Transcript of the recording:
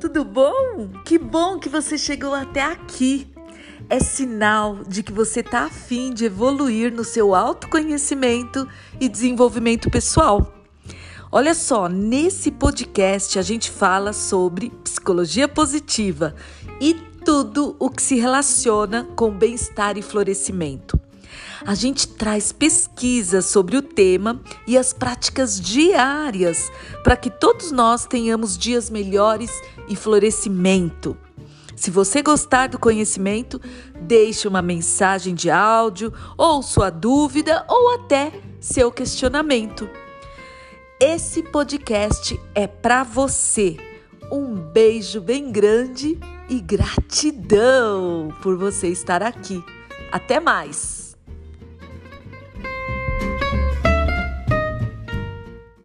tudo bom? Que bom que você chegou até aqui. É sinal de que você está afim de evoluir no seu autoconhecimento e desenvolvimento pessoal. Olha só, nesse podcast a gente fala sobre psicologia positiva e tudo o que se relaciona com bem-estar e florescimento. A gente traz pesquisas sobre o tema e as práticas diárias para que todos nós tenhamos dias melhores e florescimento. Se você gostar do conhecimento, deixe uma mensagem de áudio ou sua dúvida ou até seu questionamento. Esse podcast é para você. Um beijo bem grande e gratidão por você estar aqui. Até mais!